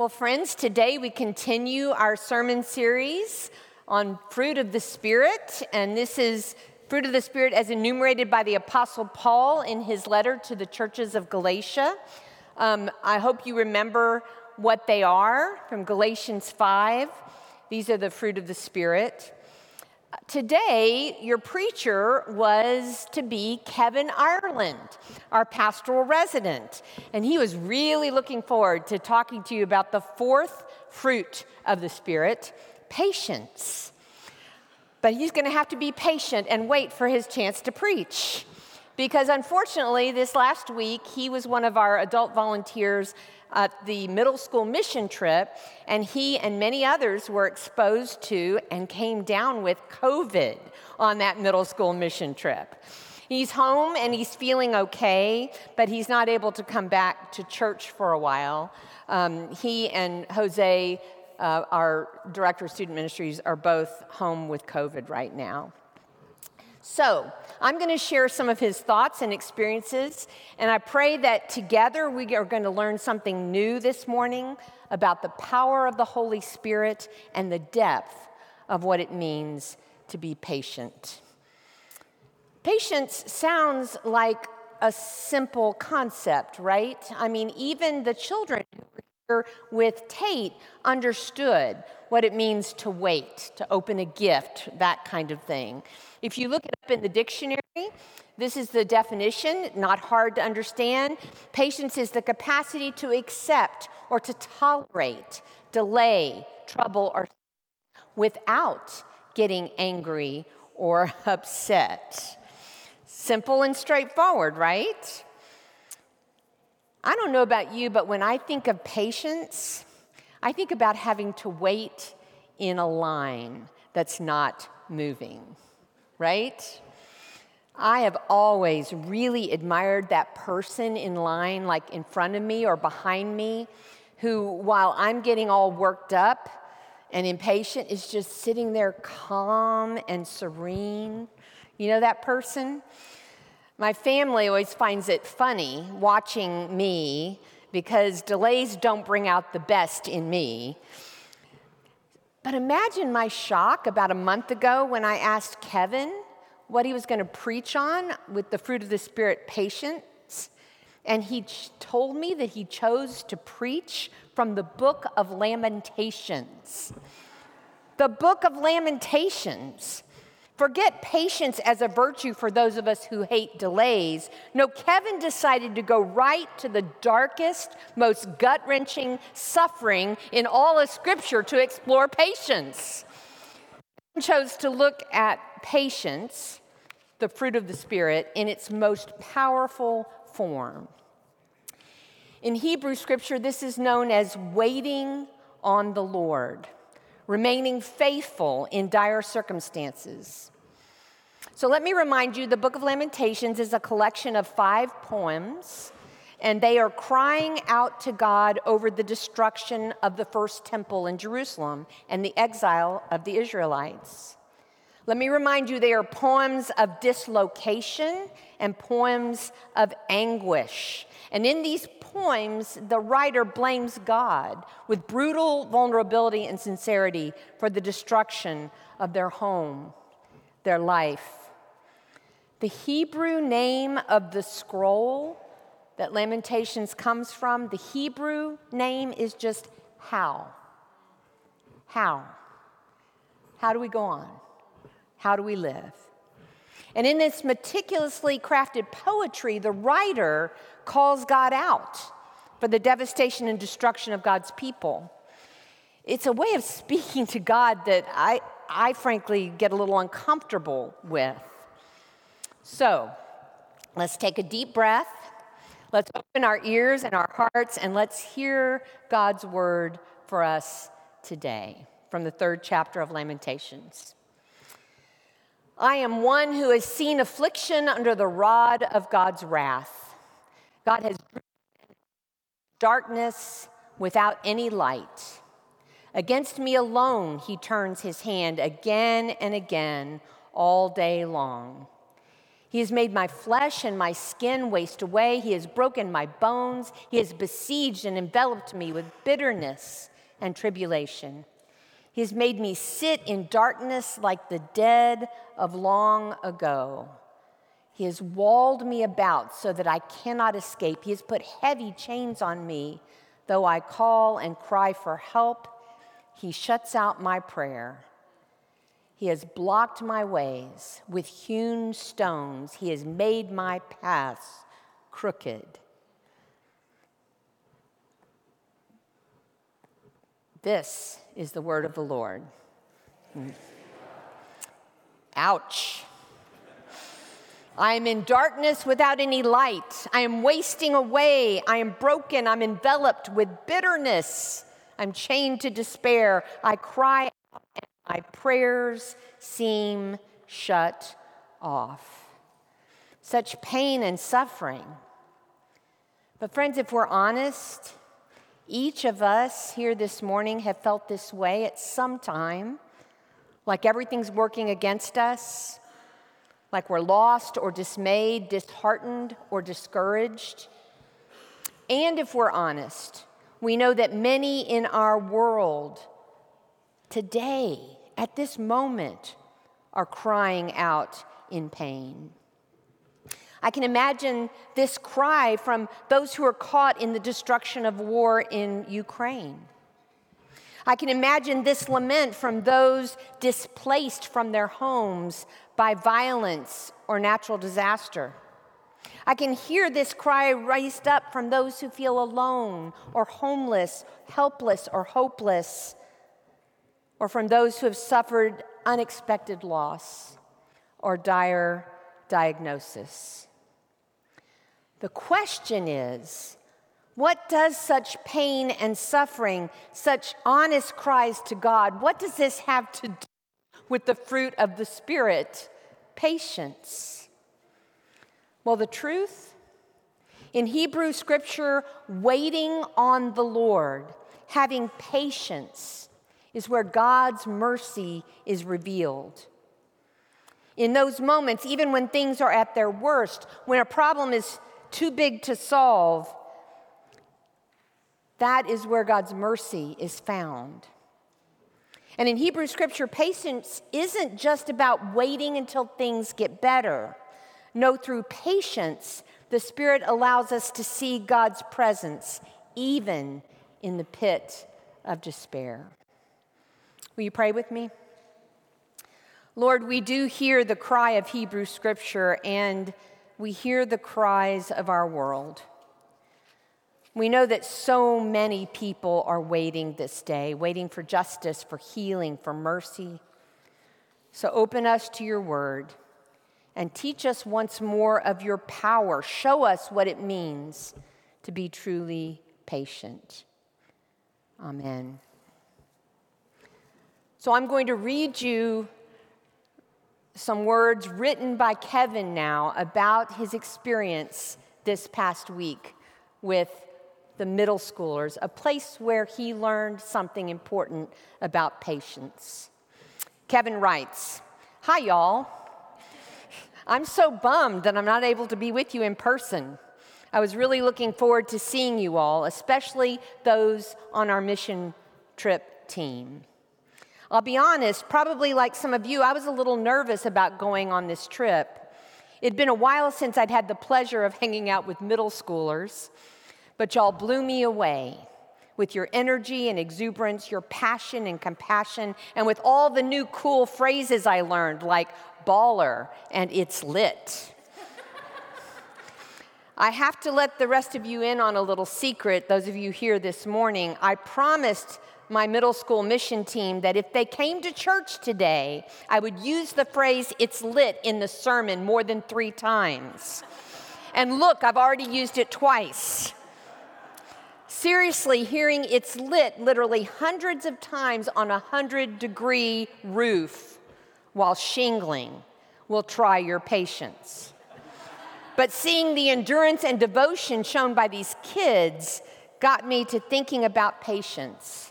Well, friends, today we continue our sermon series on fruit of the Spirit, and this is fruit of the Spirit as enumerated by the Apostle Paul in his letter to the churches of Galatia. Um, I hope you remember what they are from Galatians 5. These are the fruit of the Spirit. Today, your preacher was to be Kevin Ireland, our pastoral resident. And he was really looking forward to talking to you about the fourth fruit of the Spirit patience. But he's going to have to be patient and wait for his chance to preach. Because unfortunately, this last week, he was one of our adult volunteers at the middle school mission trip, and he and many others were exposed to and came down with COVID on that middle school mission trip. He's home and he's feeling okay, but he's not able to come back to church for a while. Um, he and Jose, uh, our director of student ministries, are both home with COVID right now. So, I'm going to share some of his thoughts and experiences, and I pray that together we are going to learn something new this morning about the power of the Holy Spirit and the depth of what it means to be patient. Patience sounds like a simple concept, right? I mean, even the children who with Tate understood what it means to wait, to open a gift, that kind of thing. If you look it up in the dictionary, this is the definition, not hard to understand. Patience is the capacity to accept or to tolerate delay, trouble, or without getting angry or upset. Simple and straightforward, right? I don't know about you, but when I think of patience, I think about having to wait in a line that's not moving right? I have always really admired that person in line, like in front of me or behind me, who, while I'm getting all worked up and impatient, is just sitting there calm and serene. You know that person? My family always finds it funny watching me because delays don't bring out the best in me. But imagine my shock about a month ago when I asked Kevin what he was going to preach on with the fruit of the Spirit, patience. And he ch- told me that he chose to preach from the book of Lamentations. The book of Lamentations. Forget patience as a virtue for those of us who hate delays. No, Kevin decided to go right to the darkest, most gut wrenching suffering in all of Scripture to explore patience. He chose to look at patience, the fruit of the Spirit, in its most powerful form. In Hebrew Scripture, this is known as waiting on the Lord remaining faithful in dire circumstances. So let me remind you the Book of Lamentations is a collection of five poems, and they are crying out to God over the destruction of the first temple in Jerusalem and the exile of the Israelites. Let me remind you they are poems of dislocation and poems of anguish. And in these poems, the writer blames God with brutal vulnerability and sincerity for the destruction of their home, their life. The Hebrew name of the scroll that Lamentations comes from, the Hebrew name is just how. How? How do we go on? How do we live? And in this meticulously crafted poetry, the writer calls God out for the devastation and destruction of God's people. It's a way of speaking to God that I, I frankly get a little uncomfortable with. So let's take a deep breath. Let's open our ears and our hearts and let's hear God's word for us today from the third chapter of Lamentations. I am one who has seen affliction under the rod of God's wrath. God has darkness without any light. Against me alone, he turns his hand again and again all day long. He has made my flesh and my skin waste away. He has broken my bones. He has besieged and enveloped me with bitterness and tribulation. He has made me sit in darkness like the dead of long ago. He has walled me about so that I cannot escape. He has put heavy chains on me. Though I call and cry for help, he shuts out my prayer. He has blocked my ways with hewn stones. He has made my paths crooked. This is the word of the Lord. Ouch. I am in darkness without any light. I am wasting away. I am broken. I'm enveloped with bitterness. I'm chained to despair. I cry and my prayers seem shut off. Such pain and suffering. But, friends, if we're honest, each of us here this morning have felt this way at some time, like everything's working against us, like we're lost or dismayed, disheartened or discouraged. And if we're honest, we know that many in our world today at this moment are crying out in pain. I can imagine this cry from those who are caught in the destruction of war in Ukraine. I can imagine this lament from those displaced from their homes by violence or natural disaster. I can hear this cry raised up from those who feel alone or homeless, helpless or hopeless or from those who have suffered unexpected loss or dire diagnosis. The question is what does such pain and suffering, such honest cries to God, what does this have to do with the fruit of the Spirit? Patience. Well, the truth in Hebrew scripture, waiting on the Lord, having patience, is where God's mercy is revealed. In those moments, even when things are at their worst, when a problem is too big to solve, that is where God's mercy is found. And in Hebrew scripture, patience isn't just about waiting until things get better. No, through patience, the Spirit allows us to see God's presence even in the pit of despair. Will you pray with me? Lord, we do hear the cry of Hebrew scripture and we hear the cries of our world. We know that so many people are waiting this day, waiting for justice, for healing, for mercy. So open us to your word and teach us once more of your power. Show us what it means to be truly patient. Amen. So I'm going to read you some words written by Kevin now about his experience this past week with the middle schoolers, a place where he learned something important about patience. Kevin writes Hi, y'all. I'm so bummed that I'm not able to be with you in person. I was really looking forward to seeing you all, especially those on our mission trip team. I'll be honest, probably like some of you, I was a little nervous about going on this trip. It'd been a while since I'd had the pleasure of hanging out with middle schoolers, but y'all blew me away with your energy and exuberance, your passion and compassion, and with all the new cool phrases I learned, like baller and it's lit. I have to let the rest of you in on a little secret, those of you here this morning. I promised my middle school mission team that if they came to church today, I would use the phrase, it's lit, in the sermon more than three times. And look, I've already used it twice. Seriously, hearing it's lit literally hundreds of times on a hundred degree roof while shingling will try your patience. But seeing the endurance and devotion shown by these kids got me to thinking about patience.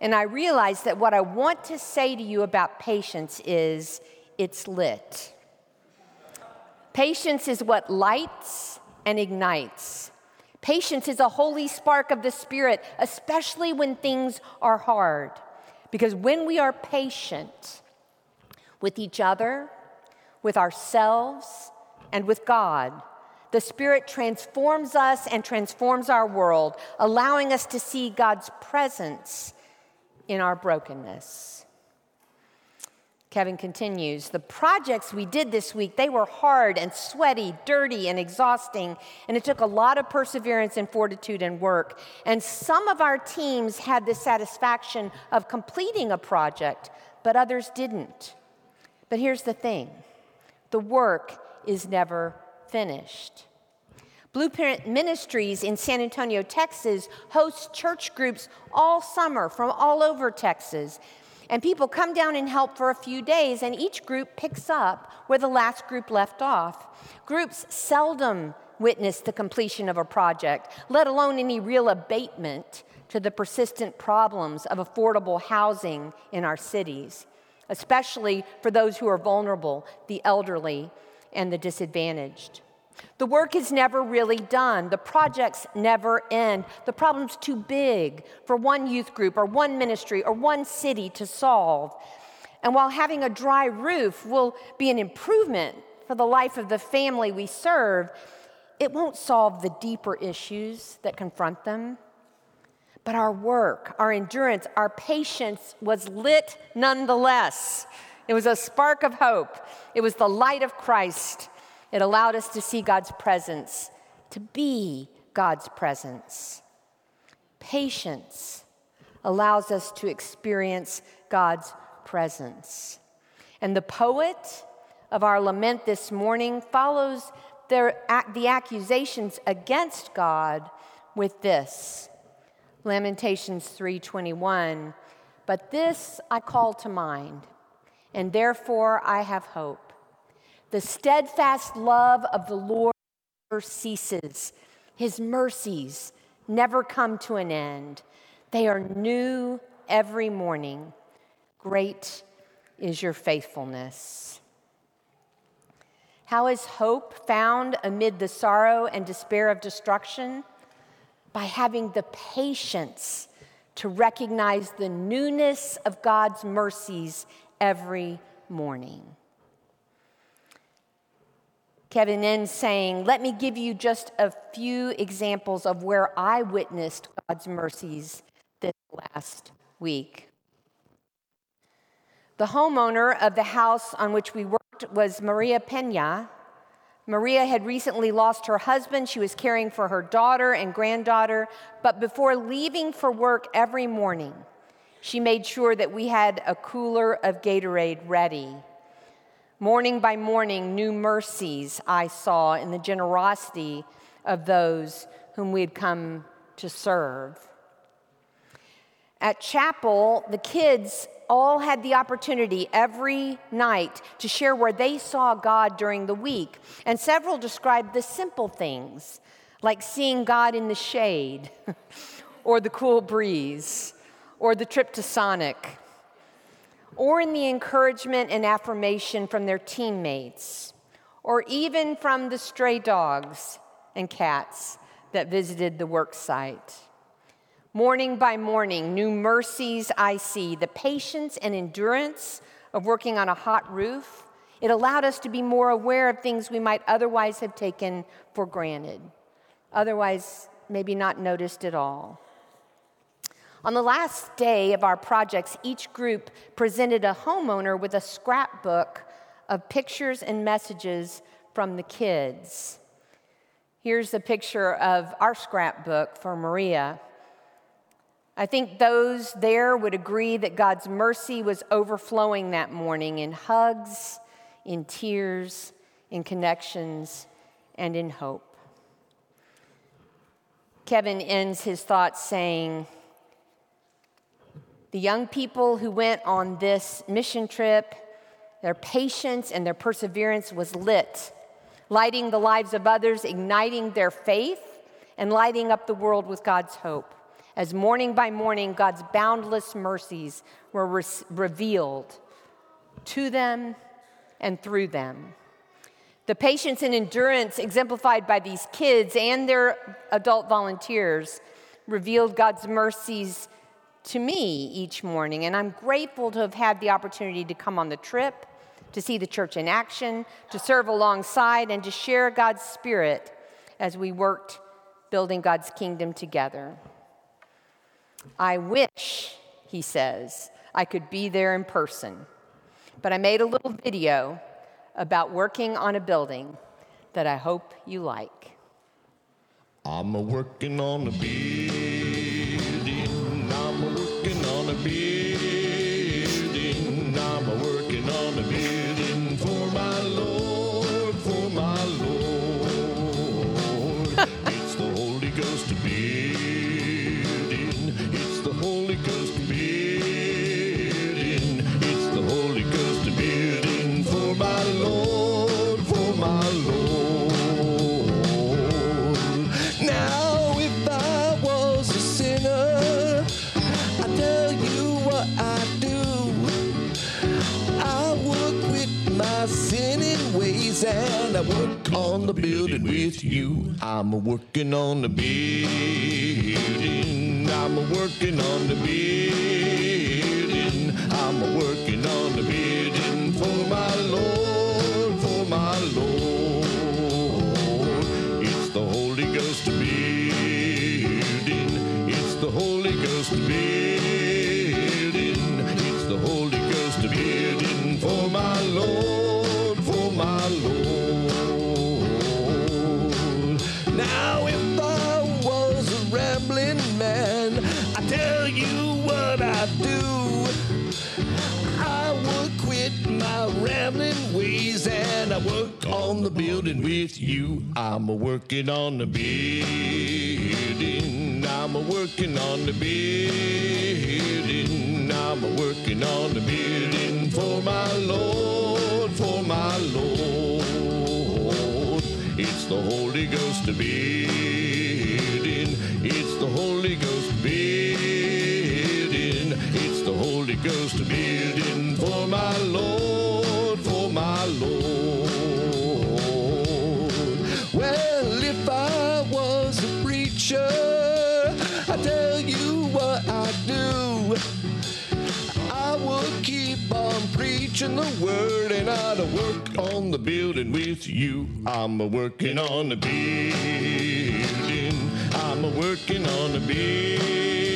And I realized that what I want to say to you about patience is it's lit. Patience is what lights and ignites. Patience is a holy spark of the Spirit, especially when things are hard. Because when we are patient with each other, with ourselves, and with God, the Spirit transforms us and transforms our world, allowing us to see God's presence in our brokenness. Kevin continues, the projects we did this week, they were hard and sweaty, dirty and exhausting, and it took a lot of perseverance and fortitude and work. And some of our teams had the satisfaction of completing a project, but others didn't. But here's the thing the work is never finished. Blueprint Ministries in San Antonio, Texas hosts church groups all summer from all over Texas. And people come down and help for a few days, and each group picks up where the last group left off. Groups seldom witness the completion of a project, let alone any real abatement to the persistent problems of affordable housing in our cities, especially for those who are vulnerable, the elderly, and the disadvantaged. The work is never really done. The projects never end. The problem's too big for one youth group or one ministry or one city to solve. And while having a dry roof will be an improvement for the life of the family we serve, it won't solve the deeper issues that confront them. But our work, our endurance, our patience was lit nonetheless. It was a spark of hope. It was the light of Christ it allowed us to see God's presence, to be God's presence. Patience allows us to experience God's presence. And the poet of our lament this morning follows their, the accusations against God with this Lamentations 3:21 But this I call to mind and therefore I have hope the steadfast love of the Lord never ceases. His mercies never come to an end. They are new every morning. Great is your faithfulness. How is hope found amid the sorrow and despair of destruction? By having the patience to recognize the newness of God's mercies every morning. Kevin ends saying, Let me give you just a few examples of where I witnessed God's mercies this last week. The homeowner of the house on which we worked was Maria Pena. Maria had recently lost her husband. She was caring for her daughter and granddaughter. But before leaving for work every morning, she made sure that we had a cooler of Gatorade ready Morning by morning, new mercies I saw in the generosity of those whom we had come to serve. At chapel, the kids all had the opportunity every night to share where they saw God during the week. And several described the simple things, like seeing God in the shade, or the cool breeze, or the trip to Sonic or in the encouragement and affirmation from their teammates, or even from the stray dogs and cats that visited the work site. Morning by morning, new mercies I see, the patience and endurance of working on a hot roof. It allowed us to be more aware of things we might otherwise have taken for granted, otherwise, maybe not noticed at all. On the last day of our projects, each group presented a homeowner with a scrapbook of pictures and messages from the kids. Here's a picture of our scrapbook for Maria. I think those there would agree that God's mercy was overflowing that morning in hugs, in tears, in connections, and in hope. Kevin ends his thoughts saying, the young people who went on this mission trip, their patience and their perseverance was lit, lighting the lives of others, igniting their faith, and lighting up the world with God's hope. As morning by morning, God's boundless mercies were re- revealed to them and through them. The patience and endurance exemplified by these kids and their adult volunteers revealed God's mercies to me each morning. And I'm grateful to have had the opportunity to come on the trip, to see the church in action, to serve alongside, and to share God's Spirit as we worked building God's kingdom together. I wish, he says, I could be there in person. But I made a little video about working on a building that I hope you like. I'm working on a building. The building with you. I'm a working on the building. I'm a working on the building. I'm a working on the building for my Lord, for my Lord. It's the Holy Ghost building. It's the Holy Ghost building. It's the Holy Ghost building for my Lord, for my Lord. Building with you. I'm a working on the building. I'm a working on the building. I'm a working on the building for my Lord, for my Lord. It's the Holy Ghost building. It's the Holy Ghost building. It's the Holy Ghost building for my Lord, preaching the word and I'd work on the building with you. I'm a working on the building. I'm a working on the building.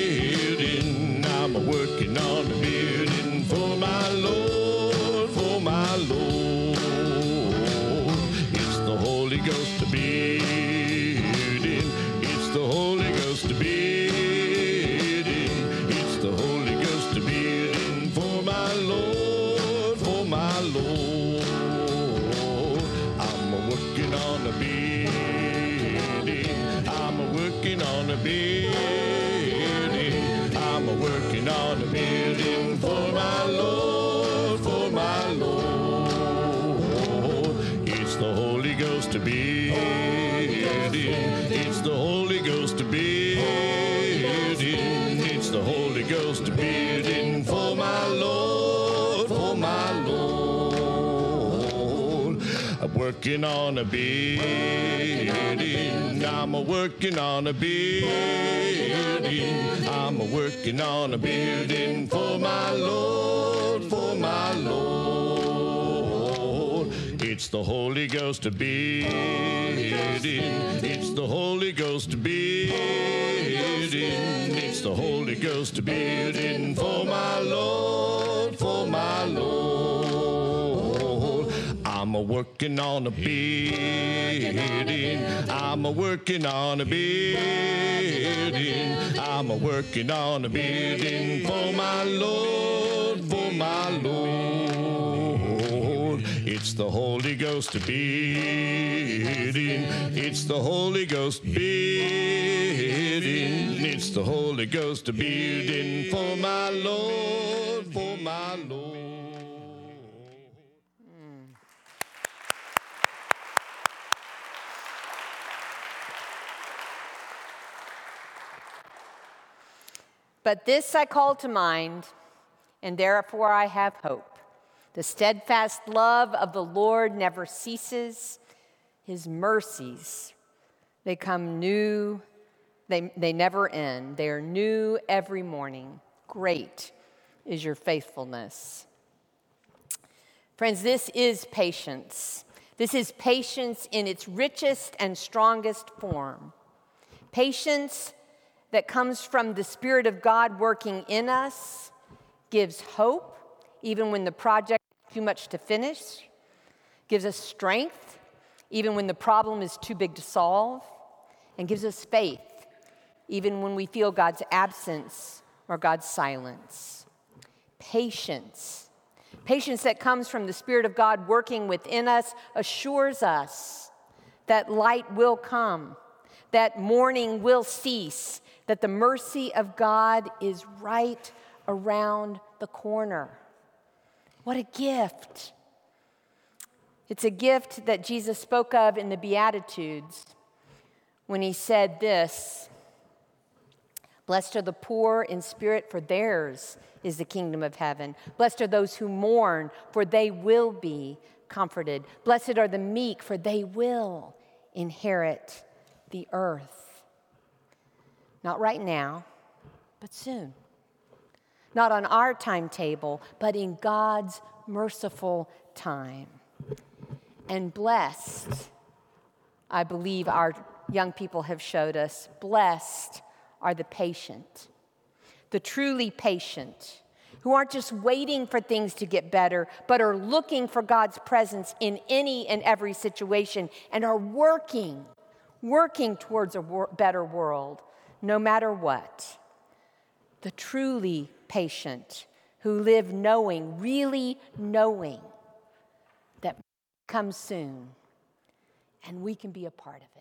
I'm a working on the building for my Lord, Holy Ghost building for my Lord, for my Lord. I'm working on a building. I'm a working on a building. I'm a working on a building for my Lord, for my Lord. It's the Holy Ghost to building. It's the Holy Ghost to building. The Holy Ghost building for my Lord, for my Lord. I'm a working on a building. I'm a working on a building. I'm a working on a building for my Lord, for my Lord. It's the Holy Ghost building. It's the Holy Ghost building. It's the Holy Ghost building for my Lord, for my Lord. But this I call to mind, and therefore I have hope. The steadfast love of the Lord never ceases, His mercies, they come new, they, they never end. They are new every morning. Great is your faithfulness. Friends, this is patience. This is patience in its richest and strongest form. Patience that comes from the Spirit of God working in us gives hope, even when the project too much to finish, gives us strength, even when the problem is too big to solve, and gives us faith, even when we feel God's absence or God's silence. Patience. Patience that comes from the Spirit of God working within us assures us that light will come, that mourning will cease, that the mercy of God is right around the corner. What a gift! It's a gift that Jesus spoke of in the Beatitudes when he said this Blessed are the poor in spirit, for theirs is the kingdom of heaven. Blessed are those who mourn, for they will be comforted. Blessed are the meek, for they will inherit the earth. Not right now, but soon. Not on our timetable, but in God's merciful time. And blessed, I believe our young people have showed us, blessed are the patient, the truly patient, who aren't just waiting for things to get better, but are looking for God's presence in any and every situation and are working, working towards a wor- better world, no matter what. The truly patient who live knowing, really knowing that comes soon and we can be a part of it.